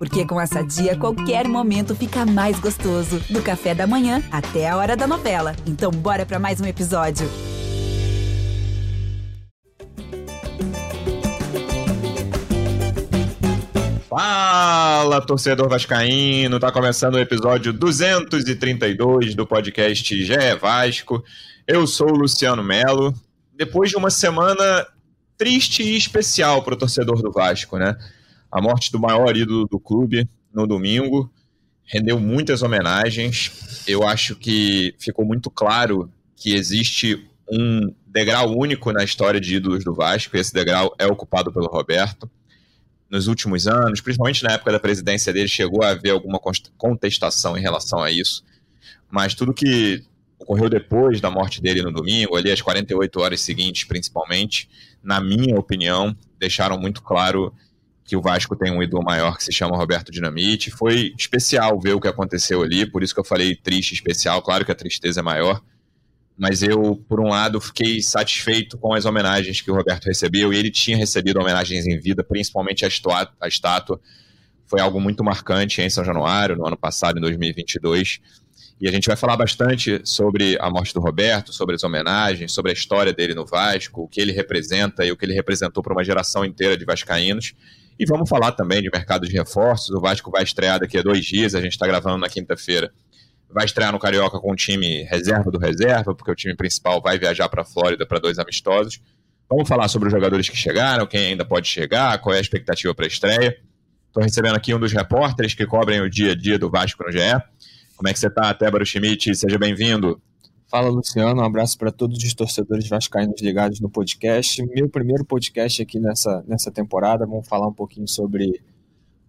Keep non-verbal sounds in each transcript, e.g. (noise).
Porque com essa dia, qualquer momento fica mais gostoso. Do café da manhã até a hora da novela. Então, bora para mais um episódio. Fala, torcedor vascaíno! Tá começando o episódio 232 do podcast GE Vasco. Eu sou o Luciano Melo. Depois de uma semana triste e especial para o torcedor do Vasco, né? A morte do maior ídolo do clube no domingo rendeu muitas homenagens. Eu acho que ficou muito claro que existe um degrau único na história de ídolos do Vasco, e esse degrau é ocupado pelo Roberto. Nos últimos anos, principalmente na época da presidência dele, chegou a haver alguma contestação em relação a isso. Mas tudo que ocorreu depois da morte dele no domingo, ali as 48 horas seguintes, principalmente, na minha opinião, deixaram muito claro que o Vasco tem um ídolo maior que se chama Roberto Dinamite. Foi especial ver o que aconteceu ali, por isso que eu falei triste, especial. Claro que a tristeza é maior, mas eu, por um lado, fiquei satisfeito com as homenagens que o Roberto recebeu, e ele tinha recebido homenagens em vida, principalmente a, estua a estátua. Foi algo muito marcante em São Januário, no ano passado, em 2022. E a gente vai falar bastante sobre a morte do Roberto, sobre as homenagens, sobre a história dele no Vasco, o que ele representa e o que ele representou para uma geração inteira de vascaínos. E vamos falar também de mercado de reforços. O Vasco vai estrear daqui a dois dias, a gente está gravando na quinta-feira. Vai estrear no Carioca com o time reserva do reserva, porque o time principal vai viajar para a Flórida para dois amistosos. Vamos falar sobre os jogadores que chegaram, quem ainda pode chegar, qual é a expectativa para a estreia. Estou recebendo aqui um dos repórteres que cobrem o dia a dia do Vasco no GE. Como é que você está, Tébaro Schmidt? Seja bem-vindo. Fala, Luciano. Um abraço para todos os torcedores vascaínos ligados no podcast. Meu primeiro podcast aqui nessa, nessa temporada. Vamos falar um pouquinho sobre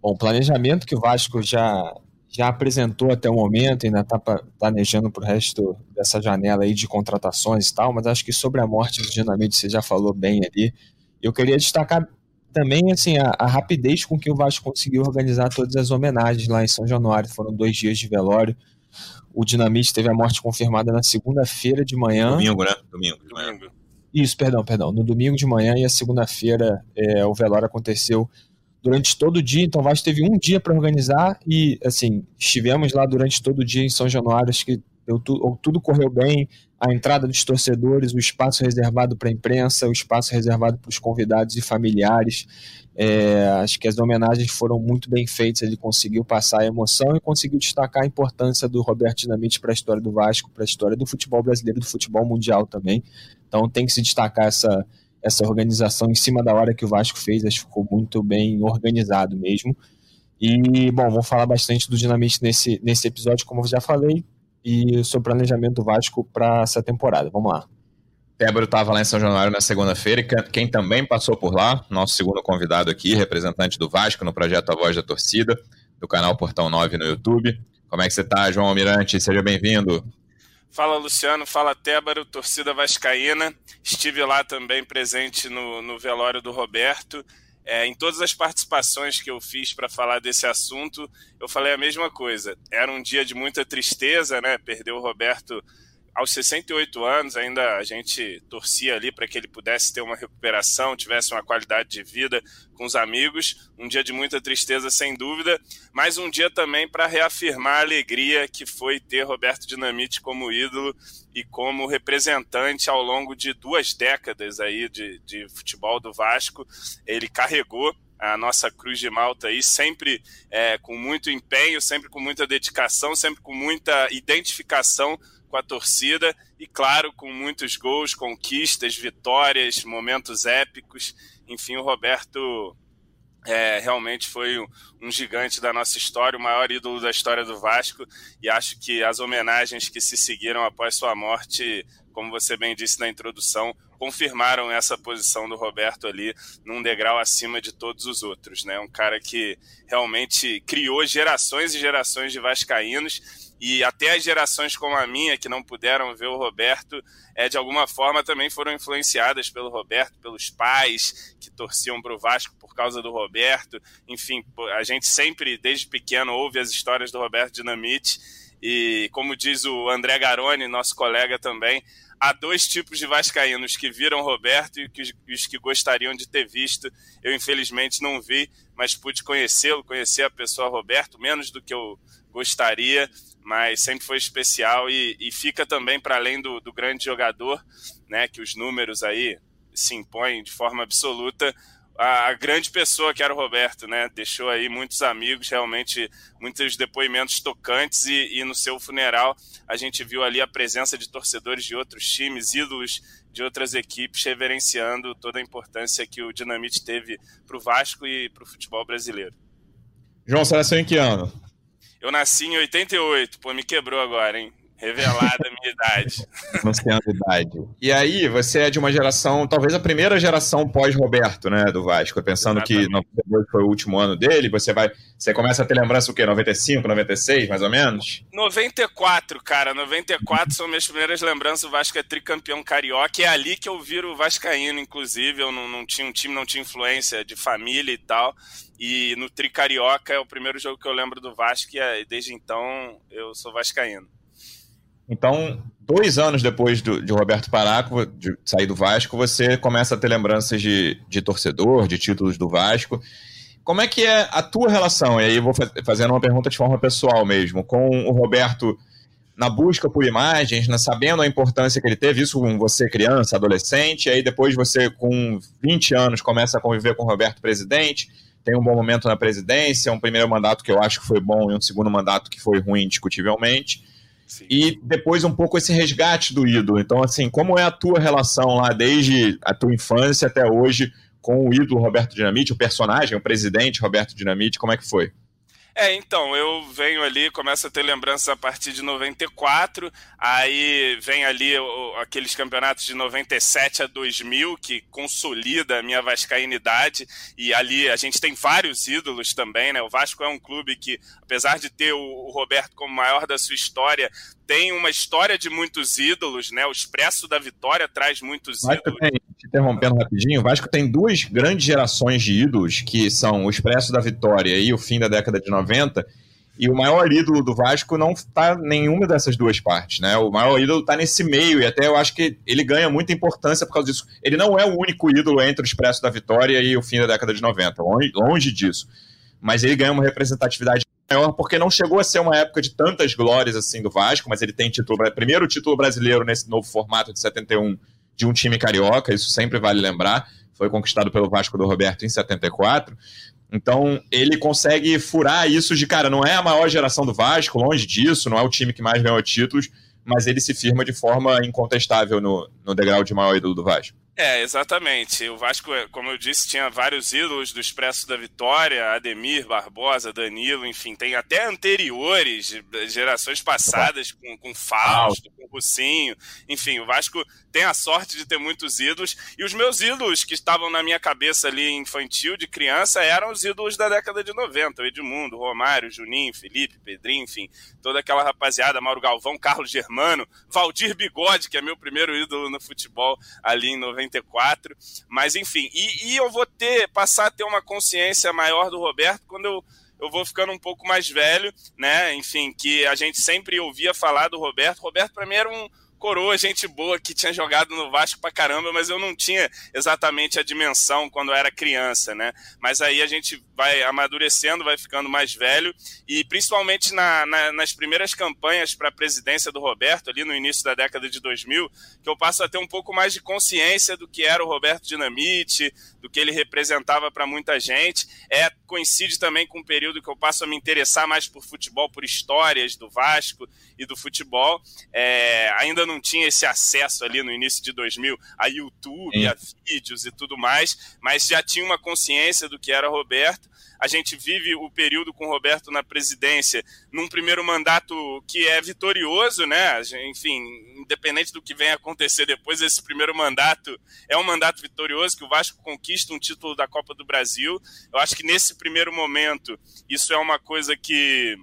o planejamento que o Vasco já, já apresentou até o momento, ainda está planejando para o resto dessa janela aí de contratações e tal, mas acho que sobre a morte do Dinamite você já falou bem ali. Eu queria destacar também assim a, a rapidez com que o Vasco conseguiu organizar todas as homenagens lá em São Januário. Foram dois dias de velório o Dinamite teve a morte confirmada na segunda-feira de manhã. Domingo, né? Domingo de manhã. Isso, perdão, perdão. No domingo de manhã e a segunda-feira é, o velório aconteceu durante todo o dia. Então o Vasco teve um dia para organizar e, assim, estivemos lá durante todo o dia em São Januário. Acho que deu tu, tudo correu bem. A entrada dos torcedores, o espaço reservado para a imprensa, o espaço reservado para os convidados e familiares. É, acho que as homenagens foram muito bem feitas. Ele conseguiu passar a emoção e conseguiu destacar a importância do Roberto Dinamite para a história do Vasco, para a história do futebol brasileiro, do futebol mundial também. Então tem que se destacar essa, essa organização em cima da hora que o Vasco fez. Acho que ficou muito bem organizado mesmo. E, bom, vou falar bastante do Dinamite nesse, nesse episódio, como eu já falei, e sobre o planejamento do Vasco para essa temporada. Vamos lá. Débora estava lá em São Januário na segunda-feira e quem também passou por lá, nosso segundo convidado aqui, representante do Vasco no projeto A Voz da Torcida, do canal Portão 9 no YouTube. Como é que você está, João Almirante? Seja bem-vindo. Fala Luciano, fala Tébaro, torcida vascaína. Estive lá também presente no, no velório do Roberto. É, em todas as participações que eu fiz para falar desse assunto, eu falei a mesma coisa. Era um dia de muita tristeza, né? Perdeu o Roberto aos 68 anos, ainda a gente torcia ali para que ele pudesse ter uma recuperação, tivesse uma qualidade de vida com os amigos. Um dia de muita tristeza, sem dúvida, mas um dia também para reafirmar a alegria que foi ter Roberto Dinamite como ídolo e como representante ao longo de duas décadas aí de, de futebol do Vasco. Ele carregou a nossa Cruz de Malta aí, sempre é, com muito empenho, sempre com muita dedicação, sempre com muita identificação com a torcida e, claro, com muitos gols, conquistas, vitórias, momentos épicos. Enfim, o Roberto é, realmente foi um gigante da nossa história, o maior ídolo da história do Vasco, e acho que as homenagens que se seguiram após sua morte, como você bem disse na introdução, confirmaram essa posição do Roberto ali num degrau acima de todos os outros, né? Um cara que realmente criou gerações e gerações de vascaínos e até as gerações como a minha, que não puderam ver o Roberto, é, de alguma forma também foram influenciadas pelo Roberto, pelos pais que torciam para o Vasco por causa do Roberto. Enfim, a gente sempre, desde pequeno, ouve as histórias do Roberto Dinamite. E como diz o André Garoni, nosso colega também, há dois tipos de vascaínos que viram Roberto e os que gostariam de ter visto. Eu, infelizmente, não vi, mas pude conhecê-lo, conhecer a pessoa Roberto, menos do que eu gostaria, mas sempre foi especial e, e fica também para além do, do grande jogador, né, que os números aí se impõem de forma absoluta, a, grande pessoa que era o Roberto, né? Deixou aí muitos amigos, realmente muitos depoimentos tocantes e, e, no seu funeral a gente viu ali a presença de torcedores de outros times, ídolos de outras equipes, reverenciando toda a importância que o Dinamite teve para o Vasco e para o futebol brasileiro. João, nasceu em que ano? Eu nasci em 88, pô, me quebrou agora, hein? Revelada a minha idade. (laughs) Anunciando idade. E aí, você é de uma geração, talvez a primeira geração pós-Roberto, né, do Vasco. Pensando Exatamente. que 92 foi o último ano dele, você vai. Você começa a ter lembrança o quê? 95, 96, mais ou menos? 94, cara. 94 são minhas primeiras lembranças. O Vasco é tricampeão carioca. E é ali que eu viro Vascaíno, inclusive. Eu não, não tinha um time, não tinha influência de família e tal. E no Tri Carioca é o primeiro jogo que eu lembro do Vasco. E desde então eu sou Vascaíno. Então, dois anos depois do, de Roberto Paraco, de sair do Vasco, você começa a ter lembranças de, de torcedor, de títulos do Vasco. Como é que é a tua relação? E aí eu vou fazendo uma pergunta de forma pessoal mesmo, com o Roberto na busca por imagens, na, sabendo a importância que ele teve, isso com você criança, adolescente, aí depois você com 20 anos começa a conviver com o Roberto presidente, tem um bom momento na presidência, um primeiro mandato que eu acho que foi bom e um segundo mandato que foi ruim, indiscutivelmente. Sim. E depois um pouco esse resgate do ídolo. Então, assim, como é a tua relação lá desde a tua infância até hoje com o ídolo Roberto Dinamite, o personagem, o presidente Roberto Dinamite, como é que foi? É, então, eu venho ali, começo a ter lembranças a partir de 94, aí vem ali aqueles campeonatos de 97 a 2000, que consolida a minha vascainidade, e ali a gente tem vários ídolos também, né? O Vasco é um clube que, apesar de ter o Roberto como maior da sua história, tem uma história de muitos ídolos, né? O Expresso da Vitória traz muitos Vasco ídolos. Tem, te interrompendo rapidinho, o Vasco tem duas grandes gerações de ídolos, que são o Expresso da Vitória e o fim da década de 90, e o maior ídolo do Vasco não está nenhuma dessas duas partes, né? O maior ídolo está nesse meio, e até eu acho que ele ganha muita importância por causa disso. Ele não é o único ídolo entre o Expresso da Vitória e o fim da década de 90, longe, longe disso. Mas ele ganha uma representatividade maior, porque não chegou a ser uma época de tantas glórias assim do Vasco, mas ele tem título, primeiro título brasileiro nesse novo formato de 71 de um time carioca, isso sempre vale lembrar, foi conquistado pelo Vasco do Roberto em 74. Então, ele consegue furar isso de, cara, não é a maior geração do Vasco, longe disso, não é o time que mais ganhou títulos, mas ele se firma de forma incontestável no, no degrau de maior ídolo do Vasco. É, exatamente. O Vasco, como eu disse, tinha vários ídolos do Expresso da Vitória, Ademir, Barbosa, Danilo, enfim, tem até anteriores, gerações passadas, com, com Fausto, com Rucinho, enfim, o Vasco tem a sorte de ter muitos ídolos, e os meus ídolos que estavam na minha cabeça ali infantil, de criança, eram os ídolos da década de 90, o Edmundo, Romário, Juninho, Felipe, Pedrinho, enfim, toda aquela rapaziada, Mauro Galvão, Carlos Germano, Valdir Bigode, que é meu primeiro ídolo no futebol ali em 90 94. Mas enfim, e, e eu vou ter, passar a ter uma consciência maior do Roberto quando eu eu vou ficando um pouco mais velho, né? Enfim, que a gente sempre ouvia falar do Roberto. Roberto, para mim, era um, coroa, gente boa que tinha jogado no Vasco pra caramba, mas eu não tinha exatamente a dimensão quando eu era criança, né? Mas aí a gente vai amadurecendo, vai ficando mais velho e principalmente na, na, nas primeiras campanhas para a presidência do Roberto, ali no início da década de 2000, que eu passo a ter um pouco mais de consciência do que era o Roberto Dinamite, do que ele representava para muita gente. É coincide também com um período que eu passo a me interessar mais por futebol, por histórias do Vasco e do futebol. É, ainda não tinha esse acesso ali no início de 2000 a YouTube, a vídeos e tudo mais, mas já tinha uma consciência do que era Roberto a gente vive o período com Roberto na presidência num primeiro mandato que é vitorioso, né? Enfim, independente do que venha acontecer depois, esse primeiro mandato é um mandato vitorioso que o Vasco conquista um título da Copa do Brasil. Eu acho que nesse primeiro momento isso é uma coisa que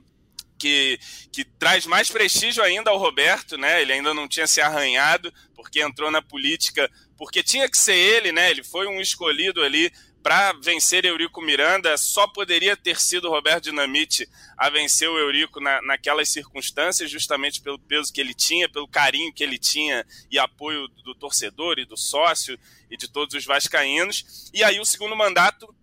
que, que, traz mais prestígio ainda ao Roberto, né? Ele ainda não tinha se arranhado, porque entrou na política, porque tinha que ser ele, né? Ele foi um escolhido ali para vencer Eurico Miranda, só poderia ter sido Roberto Dinamite a vencer o Eurico na, naquelas circunstâncias, justamente pelo peso que ele tinha, pelo carinho que ele tinha e apoio do torcedor e do sócio e de todos os vascaínos. E aí o segundo mandato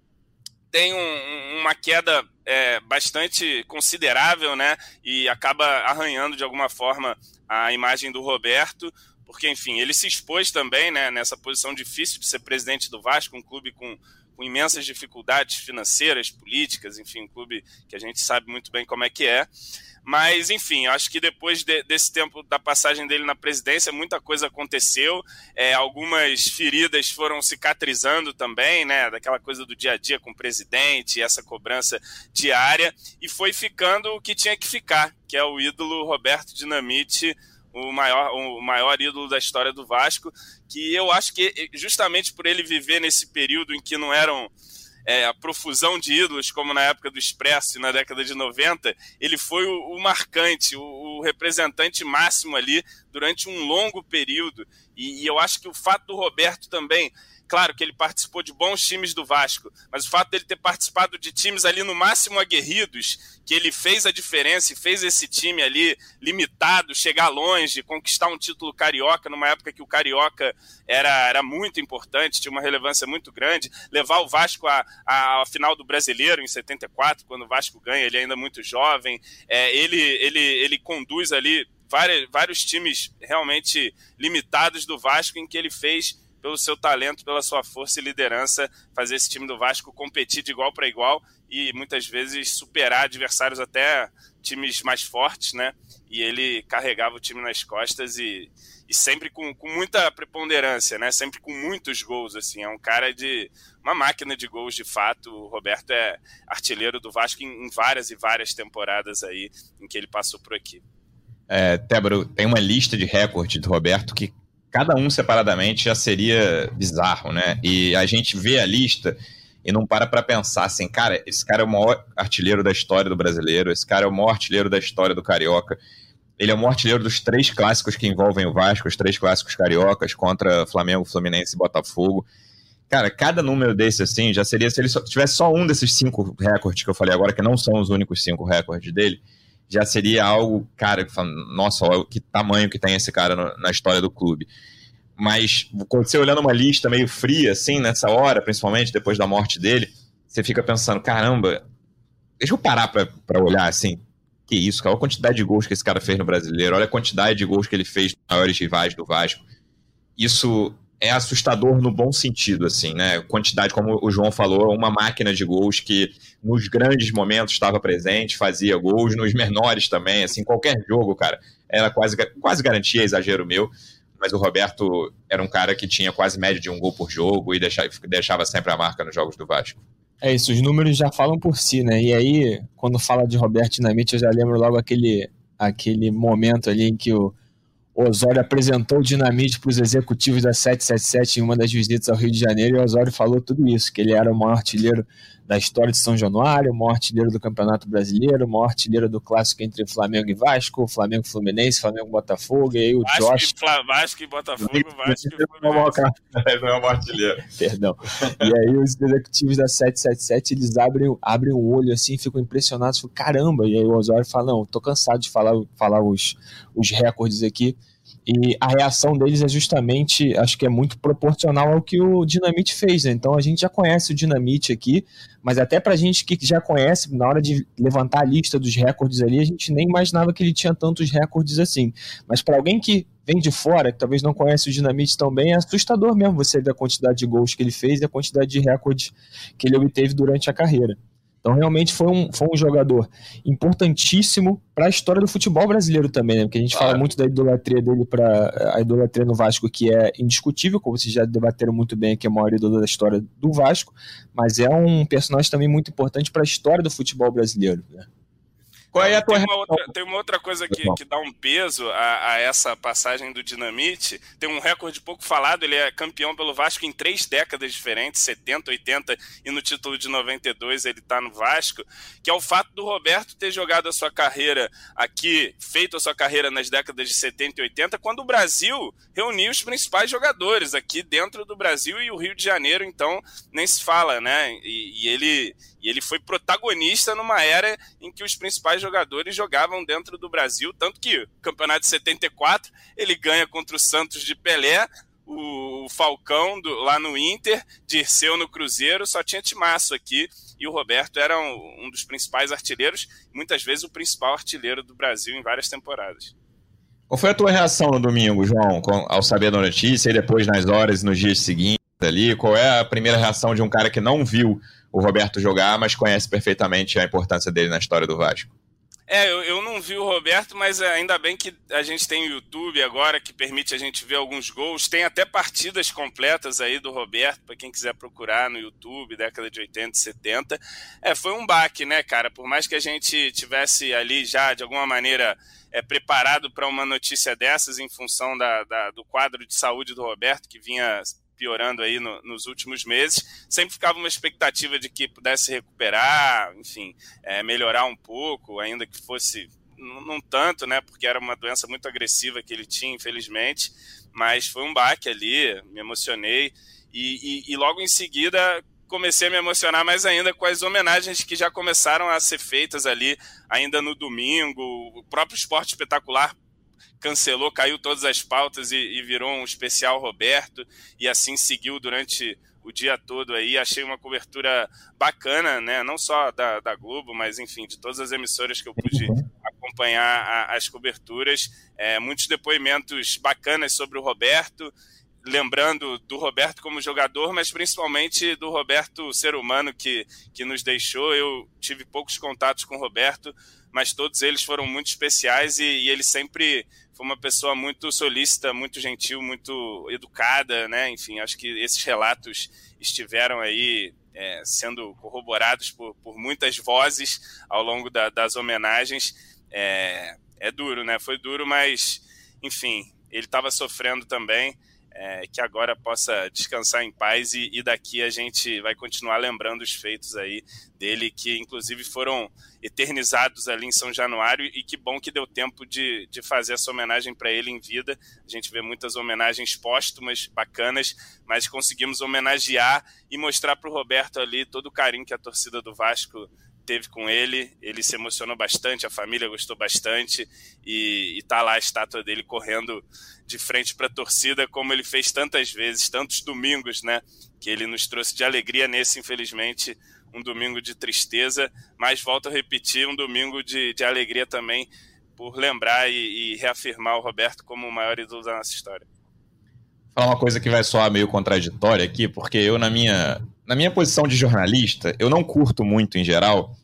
tem um, uma queda é, bastante considerável, né? E acaba arranhando de alguma forma a imagem do Roberto, porque, enfim, ele se expôs também né, nessa posição difícil de ser presidente do Vasco, um clube com com imensas dificuldades financeiras, políticas, enfim, um clube que a gente sabe muito bem como é que é. Mas, enfim, acho que depois de, desse tempo da passagem dele na presidência, muita coisa aconteceu. É, algumas feridas foram cicatrizando também, né? Daquela coisa do dia a dia com o presidente, essa cobrança diária. E foi ficando o que tinha que ficar, que é o ídolo Roberto Dinamite o maior, o maior ídolo da história do Vasco, que eu acho que justamente por ele viver nesse período em que não eram é, a profusão de ídolos, como na época do Expresso, na década de 90, ele foi o, o marcante, o, o, representante máximo ali durante um longo período. E, e eu acho que o fato do Roberto também Claro que ele participou de bons times do Vasco, mas o fato dele ter participado de times ali no máximo aguerridos, que ele fez a diferença e fez esse time ali limitado, chegar longe, conquistar um título carioca numa época que o carioca era, era muito importante, tinha uma relevância muito grande, levar o Vasco à, à final do Brasileiro em 74, quando o Vasco ganha, ele ainda muito jovem, é, ele, ele, ele conduz ali vários, vários times realmente limitados do Vasco em que ele fez pelo seu talento, pela sua força e liderança, fazer esse time do Vasco competir de igual para igual e muitas vezes superar adversários até times mais fortes, né? E ele carregava o time nas costas e, e sempre com, com muita preponderância, né? Sempre com muitos gols, assim. É um cara de uma máquina de gols de fato. O Roberto é artilheiro do Vasco em, em várias e várias temporadas aí em que ele passou por aqui. É, Tébaro, tem uma lista de recordes do Roberto que cada um separadamente já seria bizarro, né? E a gente vê a lista e não para para pensar assim, cara, esse cara é o maior artilheiro da história do brasileiro, esse cara é o maior artilheiro da história do carioca. Ele é o maior artilheiro dos três clássicos que envolvem o Vasco, os três clássicos cariocas contra Flamengo, Fluminense e Botafogo. Cara, cada número desse assim já seria se ele só, tivesse só um desses cinco recordes que eu falei agora, que não são os únicos cinco recordes dele, já seria algo, cara, nossa, olha que tamanho que tem esse cara no, na história do clube. Mas quando você olhando uma lista meio fria, assim, nessa hora, principalmente depois da morte dele, você fica pensando, caramba, deixa eu parar para olhar assim. Que isso, cara, olha a quantidade de gols que esse cara fez no brasileiro, olha a quantidade de gols que ele fez nos maiores rivais do Vasco. Isso é assustador no bom sentido, assim, né? Quantidade, como o João falou, uma máquina de gols que nos grandes momentos estava presente, fazia gols, nos menores também, assim, qualquer jogo, cara, era quase, quase garantia, exagero meu, mas o Roberto era um cara que tinha quase média de um gol por jogo e deixava, deixava sempre a marca nos jogos do Vasco. É isso, os números já falam por si, né? E aí, quando fala de Roberto Dinamite, eu já lembro logo aquele, aquele momento ali em que o Osório apresentou o dinamite para os executivos da 777 em uma das visitas ao Rio de Janeiro e o Osório falou tudo isso, que ele era o maior artilheiro da história de São Januário, o maior artilheiro do Campeonato Brasileiro, o maior artilheiro do clássico entre Flamengo e Vasco, Flamengo Fluminense, Flamengo Botafogo, e aí o Vasco Josh... E, Vasco e Botafogo, Vasco e Fluminense. (laughs) Não (laughs) é o maior artilheiro. Perdão. E aí os executivos da 777, eles abrem, abrem o olho assim, ficam impressionados, falam, caramba, e aí o Osório fala, não, tô cansado de falar, falar os, os recordes aqui, e a reação deles é justamente, acho que é muito proporcional ao que o Dinamite fez, né? Então a gente já conhece o Dinamite aqui, mas até pra gente que já conhece, na hora de levantar a lista dos recordes ali, a gente nem imaginava que ele tinha tantos recordes assim. Mas para alguém que vem de fora, que talvez não conhece o Dinamite tão bem, é assustador mesmo você ver a quantidade de gols que ele fez e a quantidade de recordes que ele obteve durante a carreira. Então, realmente foi um, foi um jogador importantíssimo para a história do futebol brasileiro também, né? Porque a gente fala muito da idolatria dele para a idolatria no Vasco, que é indiscutível, como vocês já debateram muito bem, que é a maior ídolo da história do Vasco, mas é um personagem também muito importante para a história do futebol brasileiro. Né? Qual é a tua tem, uma outra, tem uma outra coisa que, que dá um peso a, a, essa passagem do Dinamite. Tem um recorde pouco falado, ele é campeão pelo Vasco em três décadas diferentes, 70, 80 e no título de 92 ele está no Vasco, que é o fato do Roberto ter jogado a sua carreira aqui, feito a sua carreira nas décadas de 70 e 80, quando o Brasil reuniu os principais jogadores aqui dentro do Brasil e o Rio de Janeiro, então nem se fala, né? E, e ele e ele foi protagonista numa era em que os principais jogadores jogavam dentro do Brasil, tanto que campeonato de 74 ele ganha contra o Santos de Pelé, o Falcão do, lá no Inter, Dirceu no Cruzeiro, só tinha Timaço aqui, e o Roberto era um, um dos principais artilheiros, muitas vezes o principal artilheiro do Brasil em várias temporadas. Qual foi a tua reação no domingo, João, ao saber da notícia e depois nas horas e nos dias seguintes ali? Qual é a primeira reação de um cara que não viu o Roberto jogar, mas conhece perfeitamente a importância dele na história do Vasco. É, eu, eu não vi o Roberto, mas ainda bem que a gente tem o YouTube agora que permite a gente ver alguns gols. Tem até partidas completas aí do Roberto, para quem quiser procurar no YouTube, década de 80 e 70. É, foi um baque, né, cara? Por mais que a gente tivesse ali já, de alguma maneira, é, preparado para uma notícia dessas em função da, da, do quadro de saúde do Roberto, que vinha piorando aí no, nos últimos meses, sempre ficava uma expectativa de que pudesse recuperar, enfim, é, melhorar um pouco, ainda que fosse não tanto, né, porque era uma doença muito agressiva que ele tinha, infelizmente, mas foi um baque ali, me emocionei, e, e, e logo em seguida comecei a me emocionar mais ainda com as homenagens que já começaram a ser feitas ali ainda no domingo, o próprio Esporte Espetacular cancelou, caiu todas as pautas e, e, virou um especial Roberto, e assim seguiu durante o dia todo aí. Achei uma cobertura bacana, né? Não só da, da Globo, mas enfim, de todas as emissoras que eu pude acompanhar a, as coberturas. É, muitos depoimentos bacanas sobre o Roberto. Lembrando do Roberto como jogador, mas principalmente do Roberto ser humano que, que nos deixou. Eu tive poucos contatos com o Roberto, mas todos eles foram muito especiais e, e ele sempre foi uma pessoa muito solícita, muito gentil, muito educada, né? Enfim, acho que esses relatos estiveram aí é, sendo corroborados por, por, muitas vozes ao longo da, das homenagens. É, é duro, né? Foi duro, mas, enfim, ele estava sofrendo também é, que agora possa descansar em paz e, e, daqui a gente vai continuar lembrando os feitos aí dele, que inclusive foram eternizados ali em São Januário e que bom que deu tempo de, de fazer essa homenagem para ele em vida. A gente vê muitas homenagens póstumas, bacanas, mas conseguimos homenagear e mostrar para o Roberto ali todo o carinho que a torcida do Vasco teve com ele. Ele se emocionou bastante, a família gostou bastante e, está lá a estátua dele correndo de frente para a torcida, como ele fez tantas vezes, tantos domingos, né? Que ele nos trouxe de alegria nesse, infelizmente, um domingo de tristeza, mas volto a repetir, um domingo de, de alegria também, por lembrar e, e reafirmar o Roberto como o maior ídolo da nossa história. Falar uma coisa que vai soar meio contraditória aqui, porque eu, na minha na minha posição de jornalista, eu não curto muito, em geral,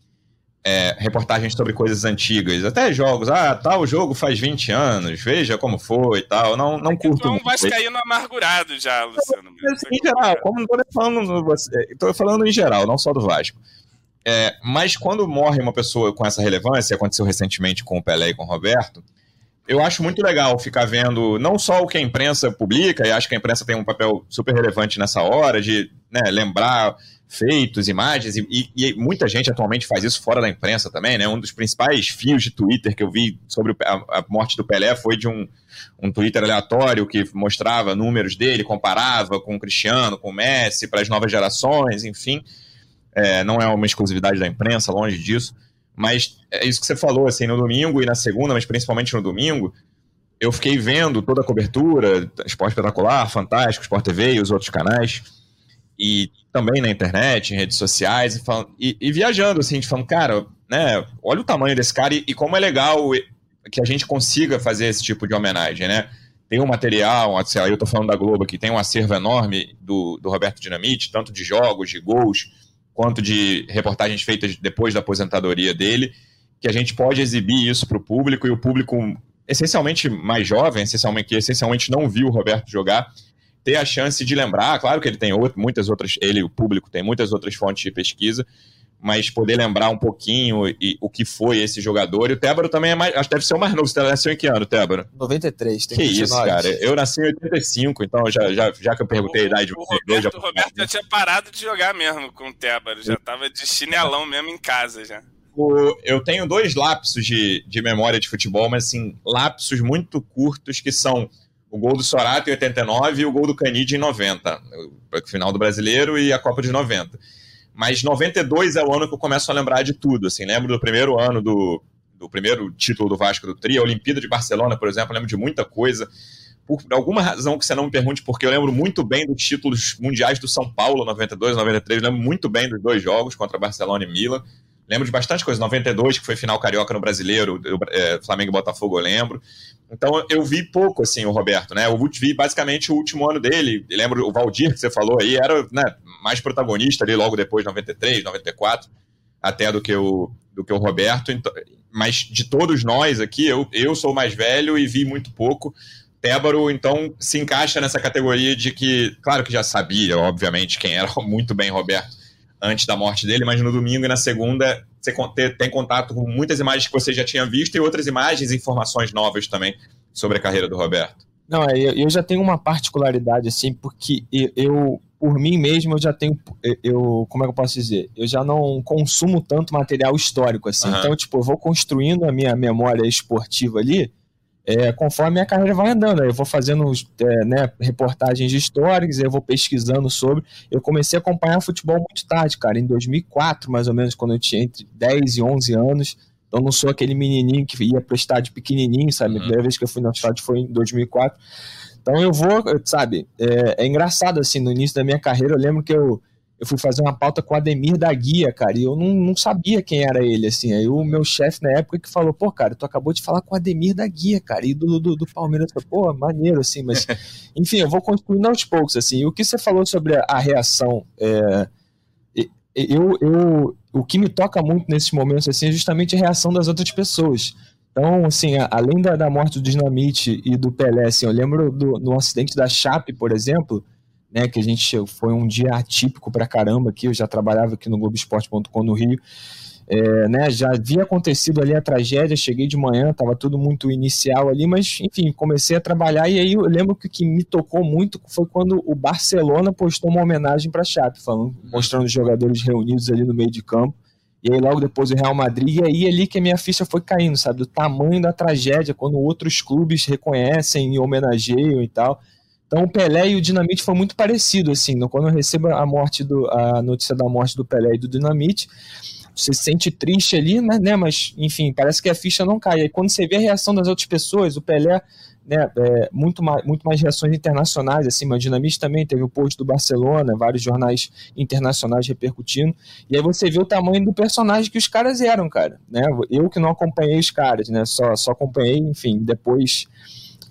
é, reportagens sobre coisas antigas, até jogos. Ah, tal jogo faz 20 anos, veja como foi e tal. Não, não curto então, muito. Então no amargurado já, Luciano. em geral, como não estou falando, estou falando em geral, não só do Vasco. É, mas quando morre uma pessoa com essa relevância, aconteceu recentemente com o Pelé e com o Roberto, eu acho muito legal ficar vendo não só o que a imprensa publica, e acho que a imprensa tem um papel super relevante nessa hora de né, lembrar feitos, imagens, e, e, muita gente atualmente faz isso fora da imprensa também, né? Um dos principais fios de Twitter que eu vi sobre a, a morte do Pelé foi de um, um Twitter aleatório que mostrava números dele, comparava com o Cristiano, com o Messi, para as novas gerações, enfim. É, não é uma exclusividade da imprensa, longe disso. Mas é isso que você falou, assim, no domingo e na segunda, mas principalmente no domingo, eu fiquei vendo toda a cobertura, Esporte Espetacular, Fantástico, Sport TV e os outros canais, e também na internet, em redes sociais, e, falando, e, e viajando, assim, de falando, cara, né, olha o tamanho desse cara e, e, como é legal que a gente consiga fazer esse tipo de homenagem, né? Tem um material, sei lá, eu tô falando da Globo aqui, tem um acervo enorme do, do Roberto Dinamite, tanto de jogos, de gols, quanto de reportagens feitas depois da aposentadoria dele, que a gente pode exibir isso para o público e o público essencialmente mais jovem, essencialmente que essencialmente não viu o Roberto jogar, ter a chance de lembrar, claro que ele tem outro, muitas outras, ele o público tem muitas outras fontes de pesquisa, mas poder lembrar um pouquinho e, o que foi esse jogador. E o Tébaro também é mais, acho que deve ser o mais novo. Você nasceu em que ano, Tébaro? 93, tem Que 29. isso, cara. Eu nasci em 85, então já, já, já que eu perguntei o, a idade de vocês dois... Já... O Roberto já tinha parado de jogar mesmo com o Tébaro, já tava de chinelão mesmo em casa já. O, eu tenho dois lapsos de, de memória de futebol, mas assim, lapsos muito curtos que são o gol do Sorato em 89 e o gol do Canide em 90, o final do Brasileiro e a Copa de 90. Mas 92 é o ano que eu começo a lembrar de tudo. Assim, lembro do primeiro ano do, do primeiro título do Vasco do Tri, a Olimpíada de Barcelona, por exemplo, lembro de muita coisa. Por alguma razão que você não me pergunte, porque eu lembro muito bem dos títulos mundiais do São Paulo, 92, 93, lembro muito bem dos dois jogos contra Barcelona e Milan. Lembro de bastante coisa. 92, que foi final carioca no brasileiro, é, Flamengo e Botafogo, eu lembro. Então eu vi pouco, assim, o Roberto, né? Eu vi basicamente o último ano dele. Eu lembro o Valdir, que você falou aí, era né, mais protagonista ali logo depois, 93, 94, até do que o, do que o Roberto. Então, mas de todos nós aqui, eu, eu sou mais velho e vi muito pouco. Tébaro, então, se encaixa nessa categoria de que, claro que já sabia, obviamente, quem era (laughs) muito bem Roberto antes da morte dele, mas no domingo e na segunda você tem contato com muitas imagens que você já tinha visto e outras imagens e informações novas também sobre a carreira do Roberto. Não, é, eu já tenho uma particularidade, assim, porque eu, por mim mesmo, eu já tenho, eu, como é que eu posso dizer? Eu já não consumo tanto material histórico, assim. Uhum. Então, tipo, eu vou construindo a minha memória esportiva ali, é, conforme a carreira vai andando. Eu vou fazendo é, né, reportagens históricas, eu vou pesquisando sobre. Eu comecei a acompanhar futebol muito tarde, cara, em 2004, mais ou menos, quando eu tinha entre 10 e 11 anos. Então, não sou aquele menininho que ia para o estádio pequenininho, sabe? A uhum. primeira vez que eu fui no estádio foi em 2004. Então, eu vou, sabe? É, é engraçado, assim, no início da minha carreira, eu lembro que eu eu fui fazer uma pauta com o Ademir da Guia, cara, e eu não, não sabia quem era ele, assim. Aí o meu chefe na época que falou, pô, cara, tu acabou de falar com o Ademir da Guia, cara, e do, do, do Palmeiras. Pô, maneiro, assim, mas. (laughs) Enfim, eu vou construindo aos poucos, assim. E o que você falou sobre a, a reação. É, eu, eu, o que me toca muito nesses momentos, assim, é justamente a reação das outras pessoas. Então, assim, além da, da morte do Dinamite e do Pelé, assim, eu lembro do, do acidente da Chape, por exemplo, né, que a gente foi um dia atípico para caramba aqui, eu já trabalhava aqui no Globoesporte.com no Rio, é, né, já havia acontecido ali a tragédia, cheguei de manhã, estava tudo muito inicial ali, mas enfim, comecei a trabalhar e aí eu lembro que o que me tocou muito foi quando o Barcelona postou uma homenagem para a Chape, falando, mostrando os jogadores reunidos ali no meio de campo, e aí logo depois o Real Madrid, e aí ali que a minha ficha foi caindo, sabe, do tamanho da tragédia, quando outros clubes reconhecem e homenageiam e tal, então o Pelé e o Dinamite foi muito parecido, assim, quando eu recebo a morte do, a notícia da morte do Pelé e do Dinamite, você se sente triste ali, mas, né, mas enfim, parece que a ficha não cai. Aí quando você vê a reação das outras pessoas, o Pelé, né, é, muito, mais, muito mais reações internacionais, assim, mas o Dinamite também teve o post do Barcelona, vários jornais internacionais repercutindo, e aí você vê o tamanho do personagem que os caras eram, cara, né, eu que não acompanhei os caras, né, só, só acompanhei, enfim, depois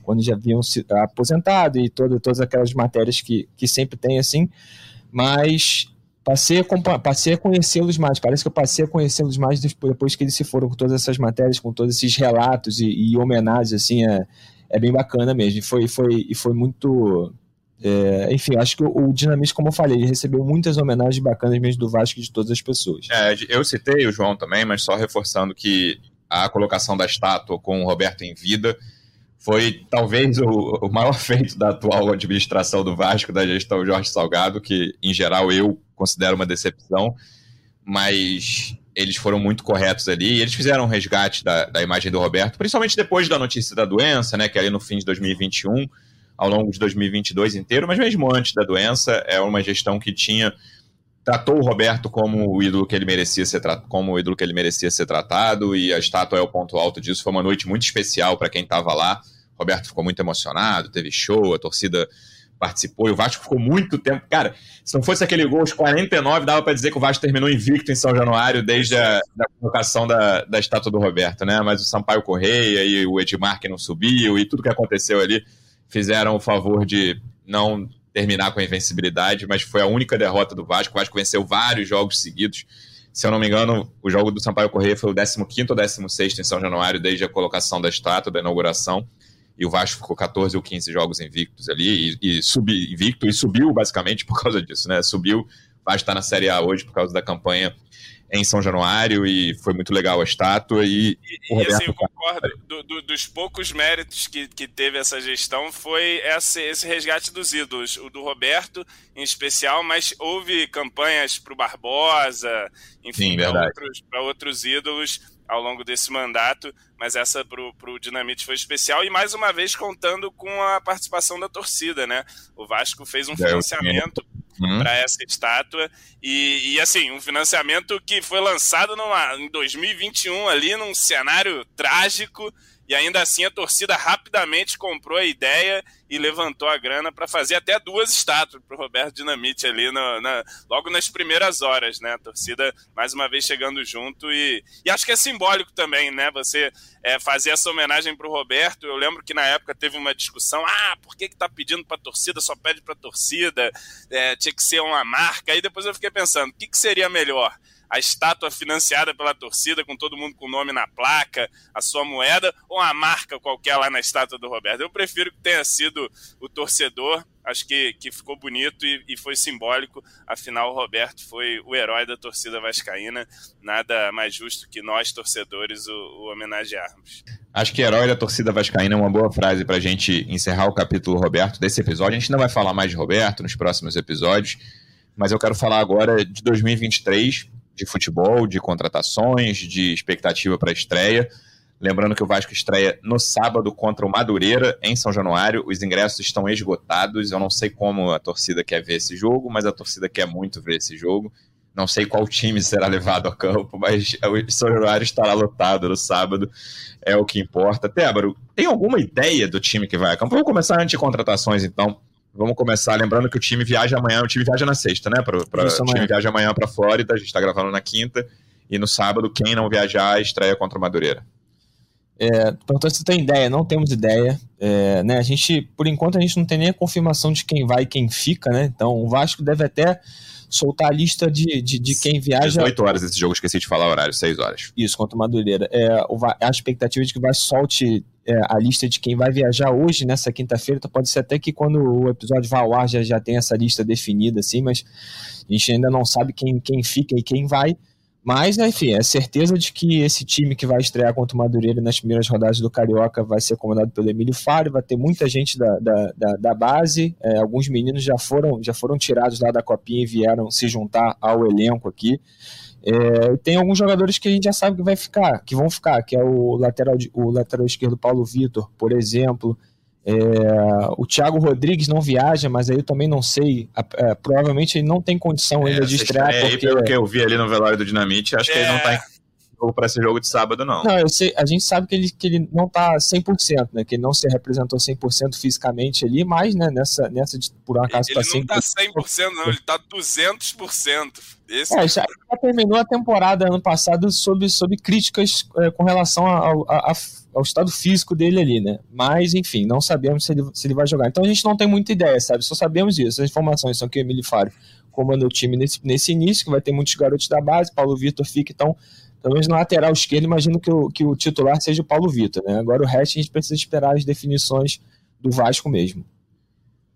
quando já haviam se aposentado e todo, todas aquelas matérias que, que sempre tem assim, mas passei a, passei a conhecê-los mais, parece que eu passei a conhecê-los mais depois que eles se foram com todas essas matérias, com todos esses relatos e, e homenagens, assim, é, é bem bacana mesmo, e foi, foi, e foi muito... É, enfim, acho que o, o como eu falei, ele recebeu muitas homenagens bacanas mesmo do Vasco e de todas as pessoas. É, eu citei o João também, mas só reforçando que a colocação da estátua com o Roberto em vida foi talvez o, o, maior feito da atual administração do Vasco, da gestão Jorge Salgado, que em geral eu considero uma decepção, mas eles foram muito corretos ali e eles fizeram um resgate da, da imagem do Roberto, principalmente depois da notícia da doença, né, que ali no fim de 2021, ao longo de 2022 inteiro, mas mesmo antes da doença, é uma gestão que tinha tratou o Roberto como o ídolo que ele merecia ser como o ídolo que ele merecia ser tratado e a estátua é o ponto alto disso. Foi uma noite muito especial para quem estava lá. Roberto ficou muito emocionado, teve show, a torcida participou e o Vasco ficou muito tempo. Cara, se não fosse aquele gol aos 49, dava para dizer que o Vasco terminou invicto em São Januário desde a da colocação da, da estátua do Roberto, né? Mas o Sampaio Correia e o Edmar que não subiu e tudo que aconteceu ali fizeram o favor de não terminar com a invencibilidade, mas foi a única derrota do Vasco. O Vasco venceu vários jogos seguidos. Se eu não me engano, o jogo do Sampaio Correia foi o 15 ou 16 em São Januário, desde a colocação da estátua, da inauguração. E o Vasco ficou 14 ou 15 jogos invictos ali, e, e subi, invicto, e subiu basicamente por causa disso, né? Subiu, o Vasco está na Série A hoje por causa da campanha em São Januário e foi muito legal a estátua. E, e, e assim, eu concordo, do, do, dos poucos méritos que, que teve essa gestão foi esse, esse resgate dos ídolos, o do Roberto em especial, mas houve campanhas para o Barbosa, enfim, para outros, outros ídolos ao longo desse mandato, mas essa para o Dinamite foi especial e mais uma vez contando com a participação da torcida, né? O Vasco fez um financiamento uhum. para essa estátua. E, e, assim, um financiamento que foi lançado numa, em 2021 ali, num cenário trágico. E ainda assim a torcida rapidamente comprou a ideia e levantou a grana para fazer até duas estátuas para o Roberto Dinamite ali no, na, logo nas primeiras horas, né? A torcida mais uma vez chegando junto e, e acho que é simbólico também, né? Você é, fazer essa homenagem para o Roberto. Eu lembro que na época teve uma discussão: ah, por que, que tá pedindo para a torcida? Só pede para a torcida, é, tinha que ser uma marca. Aí depois eu fiquei pensando: o que, que seria melhor? A estátua financiada pela torcida, com todo mundo com o nome na placa, a sua moeda, ou a marca qualquer lá na estátua do Roberto. Eu prefiro que tenha sido o torcedor, acho que, que ficou bonito e, e foi simbólico. Afinal, o Roberto foi o herói da torcida vascaína. Nada mais justo que nós, torcedores, o, o homenagearmos. Acho que herói da torcida vascaína é uma boa frase para a gente encerrar o capítulo Roberto desse episódio. A gente não vai falar mais de Roberto nos próximos episódios, mas eu quero falar agora de 2023 de futebol, de contratações, de expectativa para a estreia. Lembrando que o Vasco estreia no sábado contra o Madureira, em São Januário. Os ingressos estão esgotados. Eu não sei como a torcida quer ver esse jogo, mas a torcida quer muito ver esse jogo. Não sei qual time será levado a campo, mas o São Januário estará lotado no sábado, é o que importa. Tébaro, tem alguma ideia do time que vai a campo? Vamos começar antes de contratações, então. Vamos começar lembrando que o time viaja amanhã, o time viaja na sexta, né? Pra, pra, o time viaja amanhã para Flórida, a gente está gravando na quinta. E no sábado, quem não viajar, estreia contra o Madureira. É, perguntou se tem ideia, não temos ideia. É, né, a gente, por enquanto, a gente não tem nem a confirmação de quem vai e quem fica, né? Então o Vasco deve até soltar a lista de, de, de quem viaja. 18 horas esse jogo, esqueci de falar o horário, 6 horas. Isso, contra o Madureira. É, a expectativa de que vai solte é, a lista de quem vai viajar hoje, nessa quinta-feira. Então pode ser até que quando o episódio vá ao ar já, já tenha essa lista definida, assim, mas a gente ainda não sabe quem, quem fica e quem vai. Mas, enfim, é certeza de que esse time que vai estrear contra o Madureira nas primeiras rodadas do Carioca vai ser comandado pelo Emílio Faro, vai ter muita gente da, da, da, da base, é, alguns meninos já foram, já foram tirados lá da copinha e vieram se juntar ao elenco aqui. É, tem alguns jogadores que a gente já sabe que vai ficar, que vão ficar, que é o lateral, o lateral esquerdo Paulo Vitor, por exemplo. É, o Thiago Rodrigues não viaja, mas aí eu também não sei. É, provavelmente ele não tem condição ainda é, de estrear. Porque... Aí, pelo que eu vi ali no velório do Dinamite, acho que ele não está jogo para esse jogo de sábado, não. Não, eu sei, a gente sabe que ele, que ele não tá 100%, né? Que ele não se representou 100% fisicamente ali, mas, né, nessa, nessa de, por um acaso ele tá 100%. Ele não tá 100%, não, ele tá 200%. Esse é, já, já, terminou a temporada ano passado sob, sob críticas é, com relação ao, ao, ao, estado físico dele ali, né? Mas, enfim, não sabemos se ele, se ele vai jogar. Então a gente não tem muita ideia, sabe? Só sabemos isso. As informações são que o Emílio Fábio comanda o time nesse, nesse início, que vai ter muitos garotos da base, Paulo Vitor fica, então pelo menos na lateral esquerda, imagino que o, que o titular seja o Paulo Vitor, né? Agora o resto a gente precisa esperar as definições do Vasco mesmo.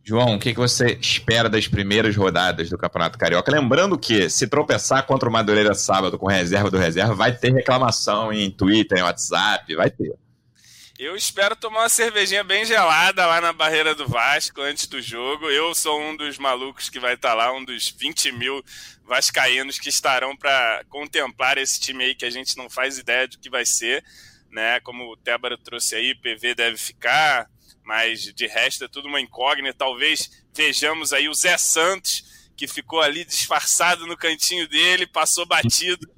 João, o que, que você espera das primeiras rodadas do Campeonato Carioca? Lembrando que se tropeçar contra o Madureira sábado com reserva do reserva, vai ter reclamação em Twitter, em WhatsApp, vai ter. Eu espero tomar uma cervejinha bem gelada lá na barreira do Vasco antes do jogo. Eu sou um dos malucos que vai estar lá, um dos 20 mil vascaínos que estarão para contemplar esse time aí que a gente não faz ideia do que vai ser. Né? Como o Tébaro trouxe aí, PV deve ficar, mas de resto é tudo uma incógnita. Talvez vejamos aí o Zé Santos, que ficou ali disfarçado no cantinho dele, passou batido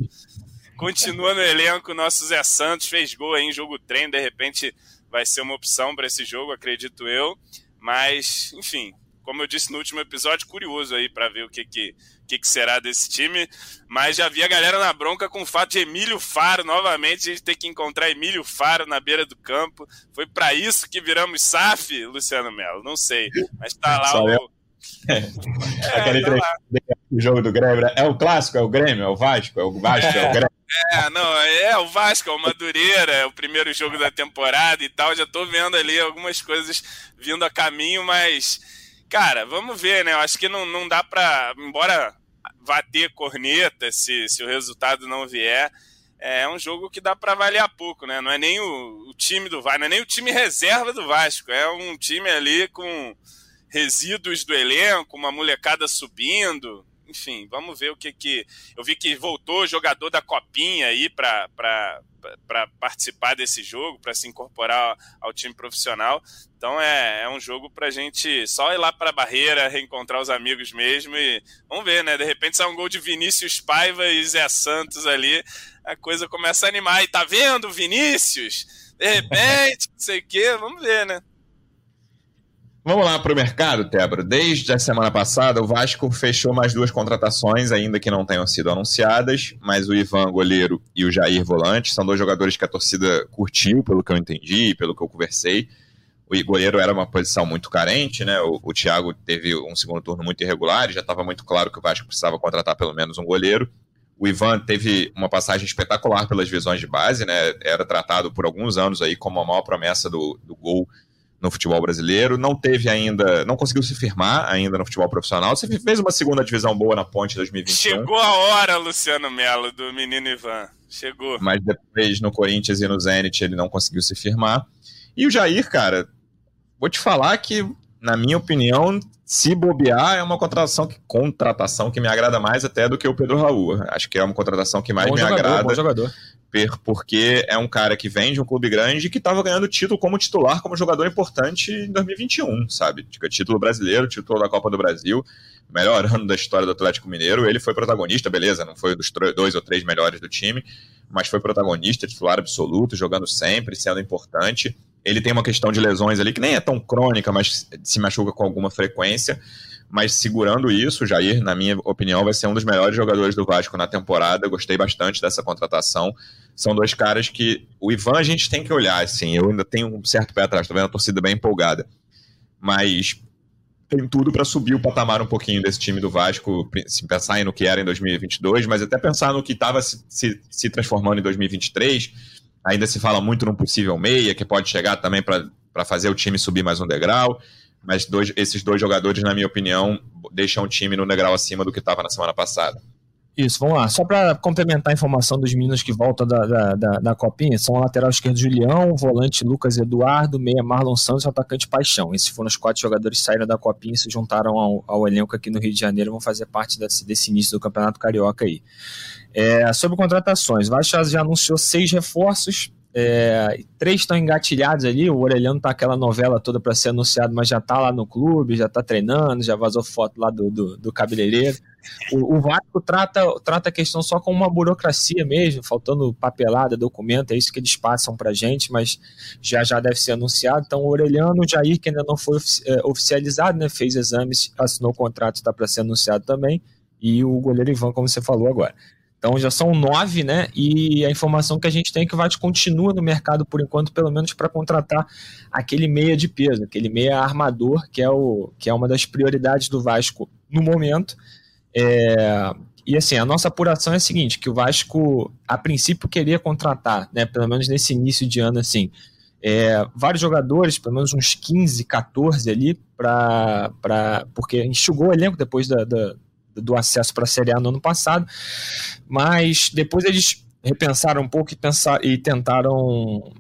Continua no elenco, nosso Zé Santos fez gol aí em jogo treino, de repente vai ser uma opção para esse jogo, acredito eu. Mas, enfim, como eu disse no último episódio, curioso aí para ver o que, que, que, que, será desse time. Mas já vi a galera na bronca com o fato de Emílio Faro, novamente, a gente tem que encontrar Emílio Faro na beira do campo. Foi para isso que viramos SAF, Luciano Melo? Não sei. Mas tá lá o. (laughs) É, Aquele tá jogo do Grêmio. Né? É o clássico, é o Grêmio, é o Vasco, é o Vasco, é, é o Grêmio. É, não, é o Vasco, é o Madureira, é o primeiro jogo da temporada e tal. Já tô vendo ali algumas coisas vindo a caminho, mas, cara, vamos ver, né? Eu acho que não, não dá pra. Embora bater corneta se, se o resultado não vier. É um jogo que dá para avaliar pouco, né? Não é nem o, o, time do Vasco, não é nem o time reserva do Vasco, é um time ali com resíduos do elenco, uma molecada subindo. Enfim, vamos ver o que que. Eu vi que voltou jogador da Copinha aí para participar desse jogo, para se incorporar ao time profissional. Então é, é um jogo para gente só ir lá para a barreira, reencontrar os amigos mesmo e vamos ver, né? De repente sai um gol de Vinícius Paiva e Zé Santos ali, a coisa começa a animar. E tá vendo, Vinícius? De repente, não sei o quê, vamos ver, né? Vamos lá para o mercado, Tebro. Desde a semana passada, o Vasco fechou mais duas contratações, ainda que não tenham sido anunciadas, mas o Ivan, goleiro, e o Jair, volante, são dois jogadores que a torcida curtiu, pelo que eu entendi, pelo que eu conversei. O goleiro era uma posição muito carente, né? O, o Thiago teve um segundo turno muito irregular, já estava muito claro que o Vasco precisava contratar pelo menos um goleiro. O Ivan teve uma passagem espetacular pelas visões de base, né? Era tratado por alguns anos aí como a maior promessa do, do gol no futebol brasileiro, não teve ainda, não conseguiu se firmar ainda no futebol profissional. Você fez uma segunda divisão boa na Ponte 2021. Chegou a hora, Luciano Melo, do menino Ivan. Chegou. Mas depois no Corinthians e no Zenit ele não conseguiu se firmar. E o Jair, cara, vou te falar que, na minha opinião, se bobear, é uma contratação que, contratação que me agrada mais até do que o Pedro Raul. Acho que é uma contratação que mais bom me jogador, agrada. Bom jogador porque é um cara que vem de um clube grande que estava ganhando título como titular, como jogador importante em 2021, sabe? Título brasileiro, título da Copa do Brasil, melhor ano da história do Atlético Mineiro. Ele foi protagonista, beleza, não foi dos dois ou três melhores do time, mas foi protagonista, titular absoluto, jogando sempre, sendo importante. Ele tem uma questão de lesões ali que nem é tão crônica, mas se machuca com alguma frequência mas segurando isso, Jair, na minha opinião, vai ser um dos melhores jogadores do Vasco na temporada. gostei bastante dessa contratação. São dois caras que o Ivan a gente tem que olhar, assim. Eu ainda tenho um certo pé atrás, tô vendo a torcida bem empolgada. Mas tem tudo para subir o patamar um pouquinho desse time do Vasco, se pensar no que era em 2022, mas até pensar no que estava se, se, se, transformando em 2023. Ainda se fala muito num possível meia, que pode chegar também para fazer o time subir mais um degrau mas dois, esses dois jogadores, na minha opinião, deixam o time no degrau acima do que estava na semana passada. Isso, vamos lá. Só para complementar a informação dos meninos que voltam da, da, da, da, Copinha, são o lateral esquerdo Julião, o volante Lucas Eduardo, meia Marlon Santos e o atacante Paixão. Esses foram os quatro jogadores que saíram da Copinha e se juntaram ao, ao elenco aqui no Rio de Janeiro vão fazer parte desse, desse início do Campeonato Carioca aí. É, sobre contratações, o Vasco já anunciou seis reforços, é, três estão engatilhados ali. O Orelhano tá aquela novela toda para ser anunciado, mas já tá lá no clube, já tá treinando, já vazou foto lá do, do, do cabeleireiro. O, o, Vasco trata, trata a questão só como uma burocracia mesmo, faltando papelada, documento, é isso que eles passam pra gente, mas já já deve ser anunciado. Então, o Orelhano, o Jair, que ainda não foi é, oficializado, né, fez exames, assinou o contrato, está para ser anunciado também, e o goleiro Ivan, como você falou agora. Então já são nove, né? E a informação que a gente tem é que o Vasco continua no mercado por enquanto, pelo menos para contratar aquele meia de peso, aquele meia armador, que é, o, que é uma das prioridades do Vasco no momento. É, e assim, a nossa apuração é a seguinte: que o Vasco, a princípio, queria contratar, né? Pelo menos nesse início de ano, assim. É, vários jogadores, pelo menos uns 15, 14 ali, pra, pra, porque enxugou o elenco depois da, da do acesso para a Série A no ano passado, mas depois eles repensaram um pouco e, pensar, e tentaram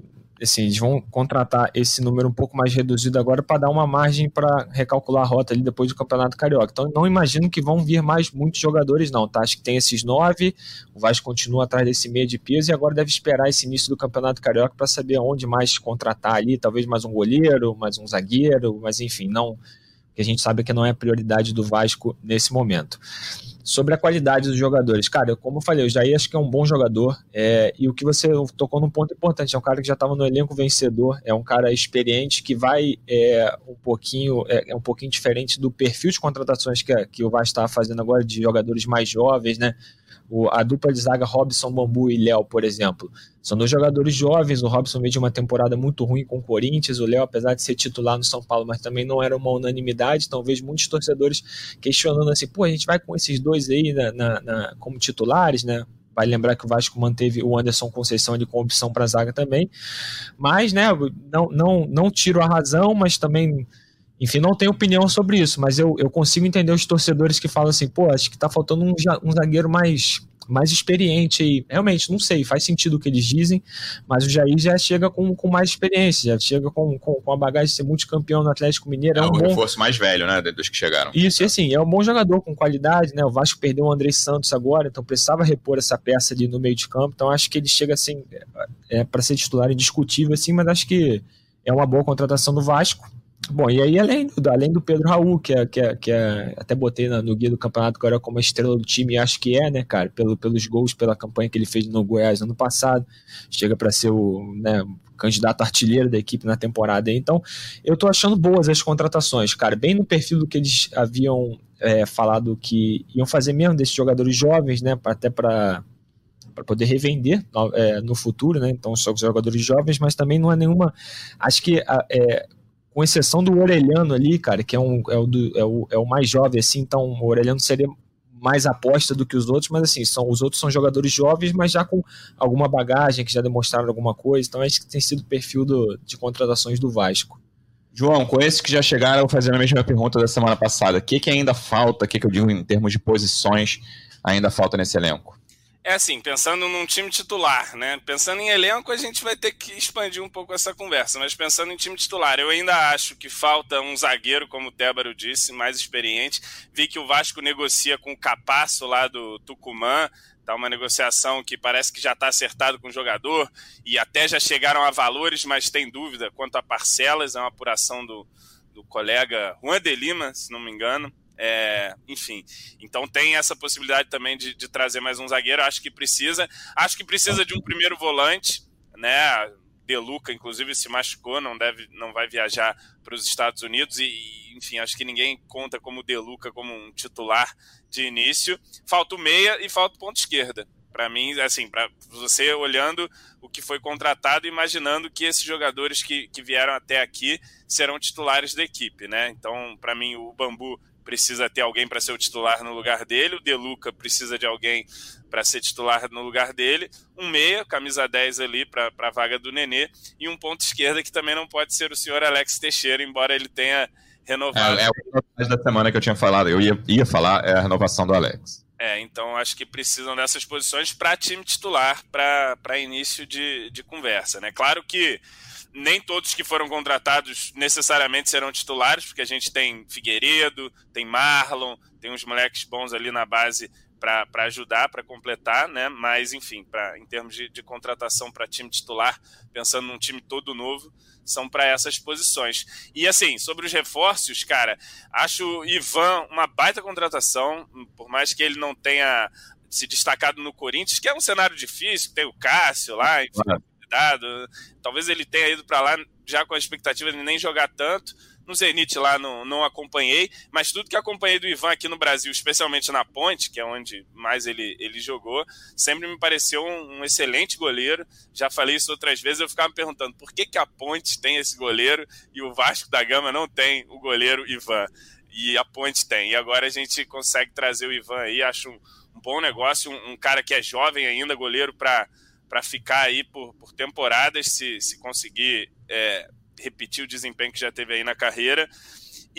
assim, eles vão contratar esse número um pouco mais reduzido agora para dar uma margem para recalcular a rota ali depois do Campeonato Carioca. Então, não imagino que vão vir mais muitos jogadores, não, tá? Acho que tem esses nove, o Vasco continua atrás desse meio de peso e agora deve esperar esse início do Campeonato Carioca para saber onde mais contratar ali, talvez mais um goleiro, mais um zagueiro, mas enfim, não que a gente sabe que não é prioridade do Vasco nesse momento. Sobre a qualidade dos jogadores, cara, como eu falei, o Jair acho que é um bom jogador, é, e o que você tocou num ponto importante, é um cara que já estava no elenco vencedor, é um cara experiente que vai é, um pouquinho é, é, um pouquinho diferente do perfil de contratações que, que o Vasco está fazendo agora de jogadores mais jovens, né? O, a dupla de zaga Robson Bambu e Léo, por exemplo, são dois jogadores jovens. O Robson veio de uma temporada muito ruim com o Corinthians. O Léo, apesar de ser titular no São Paulo, mas também não era uma unanimidade. Então, vejo muitos torcedores questionando assim: pô, a gente vai com esses dois aí na, na, na como titulares, né? Vai lembrar que o Vasco manteve o Anderson Conceição ali com opção para zaga também. Mas, né, não, não, não tiro a razão, mas também enfim, não tenho opinião sobre isso, mas eu, eu consigo entender os torcedores que falam assim, pô, acho que tá faltando um, um zagueiro mais mais experiente aí. Realmente, não sei, faz sentido o que eles dizem, mas o Jair já chega com, com mais experiência, já chega com, com, com a bagagem de ser multicampeão no Atlético Mineiro. É, é um bom... reforço mais velho, né, dos que chegaram. Isso, e assim, é um bom jogador com qualidade, né? O Vasco perdeu o André Santos agora, então precisava repor essa peça ali no meio de campo, então acho que ele chega assim, é, é para ser titular indiscutível, assim, mas acho que é uma boa contratação do Vasco. Bom, e aí além do, além do Pedro Raul, que é, que é, que é até botei no guia do campeonato agora como a estrela do time, acho que é, né, cara, pelo, pelos gols, pela campanha que ele fez no Goiás ano passado, chega para ser o né, candidato artilheiro da equipe na temporada. Então, eu tô achando boas as contratações, cara, bem no perfil do que eles haviam é, falado que iam fazer mesmo desses jogadores jovens, né, até para para poder revender no, é, no, futuro, né? Então são jogadores jovens, mas também não é nenhuma. Acho que é, com exceção do Orelhano ali, cara, que é, um, é, o, do, é, o, é o mais jovem, assim, então o Orelhano seria mais aposta do que os outros, mas assim, são, os outros são jogadores jovens, mas já com alguma bagagem, que já demonstraram alguma coisa, então acho que tem sido o perfil do, de contratações do Vasco. João, com esses que já chegaram, fazer a mesma pergunta da semana passada. O que, que ainda falta, o que, que eu digo em termos de posições, ainda falta nesse elenco? É assim, pensando num time titular, né? Pensando em elenco, a gente vai ter que expandir um pouco essa conversa, mas pensando em time titular, eu ainda acho que falta um zagueiro, como o Tébaro disse, mais experiente. Vi que o Vasco negocia com o Capasso lá do Tucumã, tá uma negociação que parece que já está acertado com o jogador e até já chegaram a valores, mas tem dúvida quanto a parcelas, é uma apuração do, do colega Juan de Lima, se não me engano. É, enfim, então tem essa possibilidade também de, de, trazer mais um zagueiro. Acho que precisa. Acho que precisa de um primeiro volante, né? Deluca, inclusive, se machucou, não deve, não vai viajar para os Estados Unidos e, enfim, acho que ninguém conta como Deluca como um titular de início. Falta o meia e falta o ponto esquerda. Para mim, assim, para você olhando o que foi contratado, imaginando que esses jogadores que, que vieram até aqui serão titulares da equipe, né? Então, para mim, o Bambu precisa ter alguém para ser o titular no lugar dele, o Deluca precisa de alguém para ser titular no lugar dele, um meia, camisa 10 ali para a vaga do Nenê, e um ponto esquerda que também não pode ser o senhor Alex Teixeira, embora ele tenha renovado. É, é o da semana que eu tinha falado, eu ia, ia falar, é a renovação do Alex. É, então acho que precisam dessas posições para time titular, para início de, de conversa. Né? Claro que nem todos que foram contratados necessariamente serão titulares, porque a gente tem Figueiredo, tem Marlon, tem uns moleques bons ali na base para ajudar, para completar, né? Mas, enfim, pra, em termos de, de contratação para time titular, pensando num time todo novo, são para essas posições. E assim, sobre os reforços, cara, acho o Ivan uma baita contratação, por mais que ele não tenha se destacado no Corinthians, que é um cenário difícil, tem o Cássio lá, enfim, convidado. Talvez ele tenha ido para lá já com a expectativa de nem jogar tanto. No Zenit lá não, não acompanhei, mas tudo que acompanhei do Ivan aqui no Brasil, especialmente na Ponte, que é onde mais ele, ele jogou, sempre me pareceu um, um excelente goleiro. Já falei isso outras vezes, eu ficava me perguntando por que, que a Ponte tem esse goleiro e o Vasco da Gama não tem o goleiro Ivan. E a Ponte tem. E agora a gente consegue trazer o Ivan aí, acho um, um bom negócio, um, um cara que é jovem ainda, goleiro para para ficar aí por, por temporadas, se, se conseguir é, repetir o desempenho que já teve aí na carreira.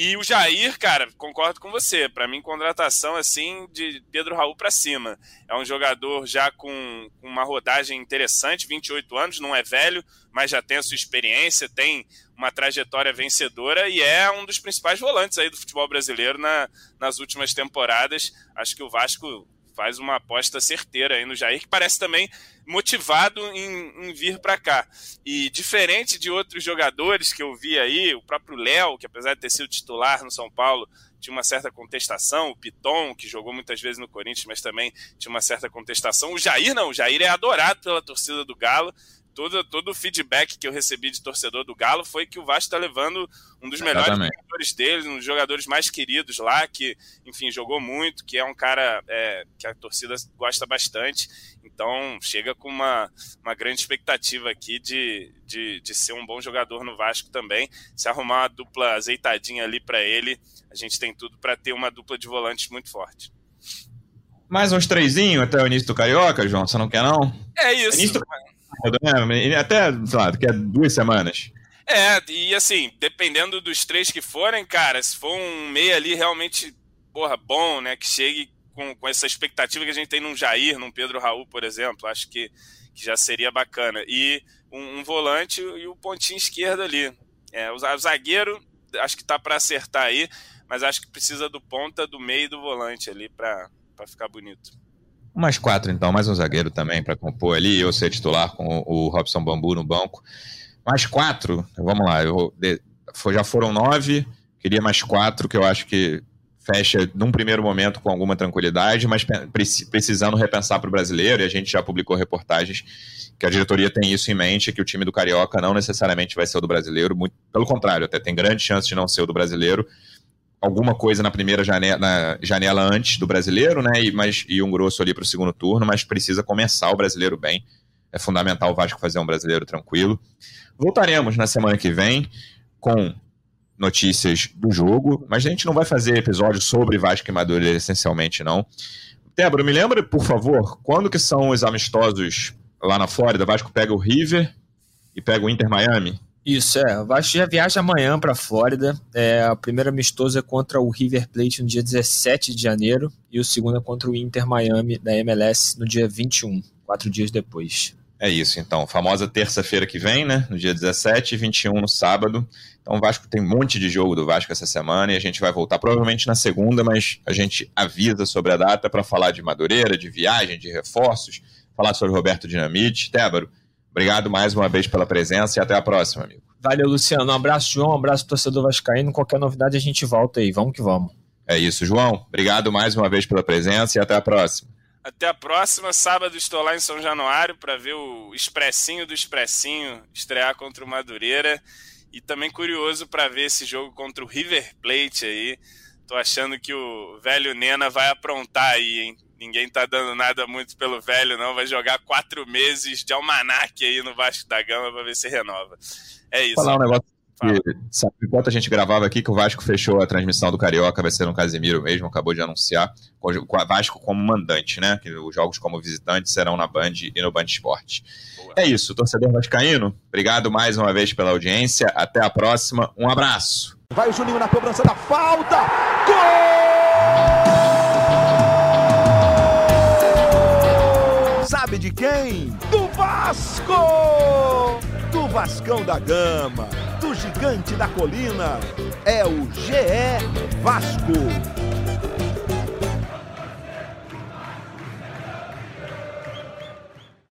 E o Jair, cara, concordo com você. Para mim, contratação assim de Pedro Raul para cima. É um jogador já com, uma rodagem interessante, 28 anos, não é velho, mas já tem a sua experiência, tem uma trajetória vencedora e é um dos principais volantes aí do futebol brasileiro na, nas últimas temporadas. Acho que o Vasco faz uma aposta certeira aí no Jair, que parece também motivado em, em vir para cá. E diferente de outros jogadores que eu vi aí, o próprio Léo, que apesar de ter sido titular no São Paulo, tinha uma certa contestação, o Piton, que jogou muitas vezes no Corinthians, mas também tinha uma certa contestação. O Jair não, o Jair é adorado pela torcida do Galo, todo, todo o feedback que eu recebi de torcedor do Galo foi que o Vasco está levando um dos melhores jogadores dele, um dos jogadores mais queridos lá, que, enfim, jogou muito, que é um cara é, que a torcida gosta bastante. Então, chega com uma, uma grande expectativa aqui de, de, de ser um bom jogador no Vasco também. Se arrumar uma dupla azeitadinha ali para ele, a gente tem tudo para ter uma dupla de volantes muito forte. Mais uns trezinho até o início do Carioca, João? Você não quer, não? É isso. Início do... Né? Até, sei lá, daqui a duas semanas. É, e assim, dependendo dos três que forem, cara, se for um meio ali realmente, porra, bom, né, que chegue com, com essa expectativa que a gente tem num Jair, num Pedro Raul, por exemplo, acho que, que já seria bacana. E um, um volante e o pontinho esquerdo ali. É, o zagueiro, acho que tá para acertar aí, mas acho que precisa do ponta, do meio e do volante ali para ficar bonito. Mais quatro, então, mais um zagueiro também para compor ali, eu ser titular com o Robson Bambu no banco. Mais quatro, vamos lá, eu, já foram nove, queria mais quatro, que eu acho que fecha num primeiro momento com alguma tranquilidade, mas precisando repensar para o brasileiro, e a gente já publicou reportagens que a diretoria tem isso em mente, que o time do Carioca não necessariamente vai ser o do brasileiro, muito, pelo contrário, até tem grande chance de não ser o do brasileiro, alguma coisa na primeira janela, na janela antes do brasileiro, né? E, mas, e um grosso ali para o segundo turno, mas precisa começar o brasileiro bem. É fundamental o Vasco fazer um brasileiro tranquilo. Voltaremos na semana que vem com notícias do jogo, mas a gente não vai fazer episódio sobre Vasco e Madureira essencialmente, não. Débora, me lembra, por favor, quando que são os amistosos lá na Flórida? Vasco pega o River e pega o Inter Miami? Isso, é. O Vasco já viaja amanhã para a Flórida. É, a primeira amistosa é contra o River Plate no dia 17 de janeiro e o segundo é contra o Inter Miami da MLS no dia 21, quatro dias depois. É isso, então. Famosa terça-feira que vem, né? No dia 17 e 21 no sábado. Então o Vasco tem um monte de jogo do Vasco essa semana e a gente vai voltar provavelmente na segunda, mas a gente avisa sobre a data para falar de Madureira, de viagem, de reforços, falar sobre Roberto Dinamite. Tébaro, Obrigado mais uma vez pela presença e até a próxima, amigo. Valeu, Luciano. Um abraço, João. Um abraço, torcedor Vascaíno. Qualquer novidade a gente volta aí. Vamos que vamos. É isso, João. Obrigado mais uma vez pela presença e até a próxima. Até a próxima. Sábado estou lá em São Januário para ver o Expressinho do Expressinho estrear contra o Madureira. E também curioso para ver esse jogo contra o River Plate aí. Tô achando que o velho Nena vai aprontar aí, hein? Ninguém tá dando nada muito pelo velho, não. Vai jogar quatro meses de almanac aí no Vasco da Gama pra ver se renova. É isso. Vou falar um negócio que, sabe, enquanto a gente gravava aqui, que o Vasco fechou a transmissão do Carioca, vai ser no Casemiro mesmo, acabou de anunciar, com o Vasco como mandante, né? Que os jogos como visitante serão na Band e no Band Esporte. É isso, torcedor vascaíno, obrigado mais uma vez pela audiência, até a próxima, um abraço. Vai o Juninho na cobrança da falta, gol! Sabe de quem? Do Vasco! Do Vascão da Gama, do Gigante da Colina. É o GE Vasco.